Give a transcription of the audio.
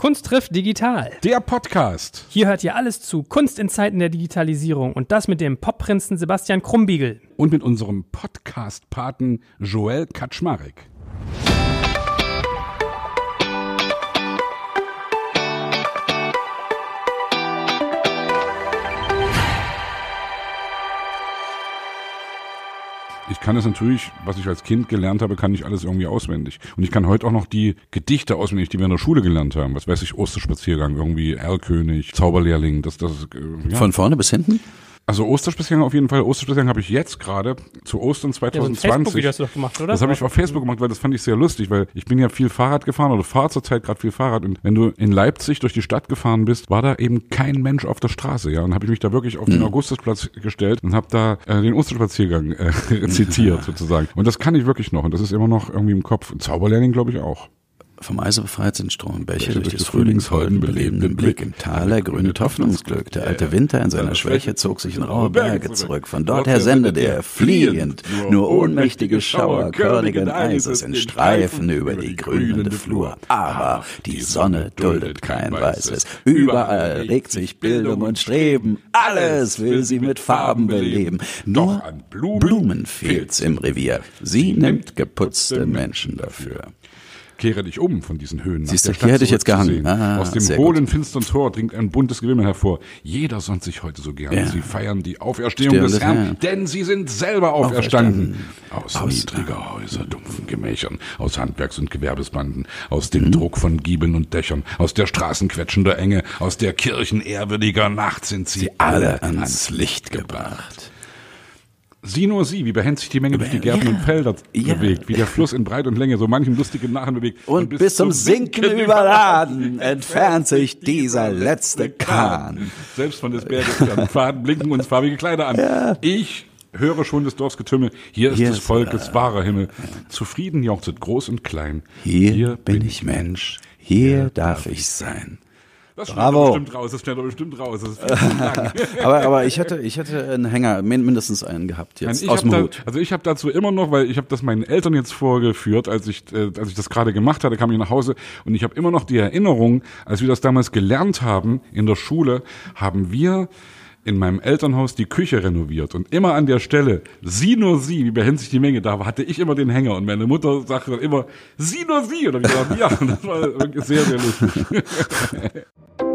Kunst trifft digital. Der Podcast. Hier hört ihr alles zu Kunst in Zeiten der Digitalisierung und das mit dem Popprinzen Sebastian Krumbiegel. Und mit unserem Podcast-Paten Joel Kaczmarek. Ich kann es natürlich, was ich als Kind gelernt habe, kann ich alles irgendwie auswendig. Und ich kann heute auch noch die Gedichte auswendig, die wir in der Schule gelernt haben. Was weiß ich, Osterspaziergang, irgendwie Erlkönig, Zauberlehrling, das, das, äh, ja. Von vorne bis hinten? Also Osterspaziergang auf jeden Fall. Osterspaziergang habe ich jetzt gerade zu Ostern 2020. Ja, so Facebook hast du gemacht, oder? Das habe ich auf Facebook gemacht, weil das fand ich sehr lustig, weil ich bin ja viel Fahrrad gefahren oder fahre zurzeit gerade viel Fahrrad und wenn du in Leipzig durch die Stadt gefahren bist, war da eben kein Mensch auf der Straße, ja, und habe ich mich da wirklich auf den mhm. Augustusplatz gestellt und habe da äh, den Osterspaziergang äh, zitiert sozusagen. Und das kann ich wirklich noch und das ist immer noch irgendwie im Kopf. Zauberlehrling glaube ich auch. Vom Eise befreit sind Strom Bäche durch des Frühlingsholden belebenden Blick. Im Tal ergrünet Hoffnungsglück. Der alte Winter in seiner Schwäche zog sich in raue Berge zurück. Von dort her sendet er fliehend nur ohnmächtige Schauer körnigen Eises in Streifen über die grünende Flur. Aber die Sonne duldet kein Weißes. Überall regt sich Bildung und Streben. Alles will sie mit Farben beleben. Nur an Blumen fehlt's im Revier. Sie nimmt geputzte Menschen dafür. Kehre dich um von diesen Höhen. Siehst du, hier hätte ich jetzt gehangen. Ah, Aus dem hohlen, finstern Tor dringt ein buntes Gewimmel hervor. Jeder sonnt sich heute so gern. Ja. Sie feiern die Auferstehung Stirn des Herrn, Herrn, denn sie sind selber auferstanden. auferstanden. Aus, aus niedriger Häuser, dumpfen Gemächern, aus Handwerks- und Gewerbesbanden, aus dem mhm. Druck von Giebeln und Dächern, aus der Straßen quetschender Enge, aus der Kirchen ehrwürdiger Nacht sind sie, sie alle ans Licht gebracht. Sieh nur sie, wie behend sich die Menge durch die Gärten ja, und Felder ja. bewegt, wie der Fluss in Breit und Länge so manchem lustigen Narren bewegt. Und, und bis, bis, zum Sinken, Sinken überladen entfernt sich dieser letzte Kahn. Selbst von des Berges Faden blinken uns farbige Kleider an. Ja. Ich höre schon des Dorfs Getümmel. Hier ist Hier des Volkes äh, wahrer Himmel. Zufrieden jauchzet groß und klein. Hier, Hier bin ich Mensch. Hier darf ich sein. Das Bravo. bestimmt raus, das doch bestimmt raus. aber, aber ich hätte, ich hätte einen Hänger, mindestens einen gehabt jetzt aus dem da, Hut. Also ich habe dazu immer noch, weil ich habe das meinen Eltern jetzt vorgeführt, als ich, äh, als ich das gerade gemacht hatte, kam ich nach Hause und ich habe immer noch die Erinnerung, als wir das damals gelernt haben in der Schule, haben wir in meinem Elternhaus die Küche renoviert und immer an der Stelle, sieh nur sie, wie behält sich die Menge, da hatte ich immer den Hänger und meine Mutter sagte dann immer, sieh nur sie, habe ich gesagt, ja, das war wirklich sehr, sehr lustig.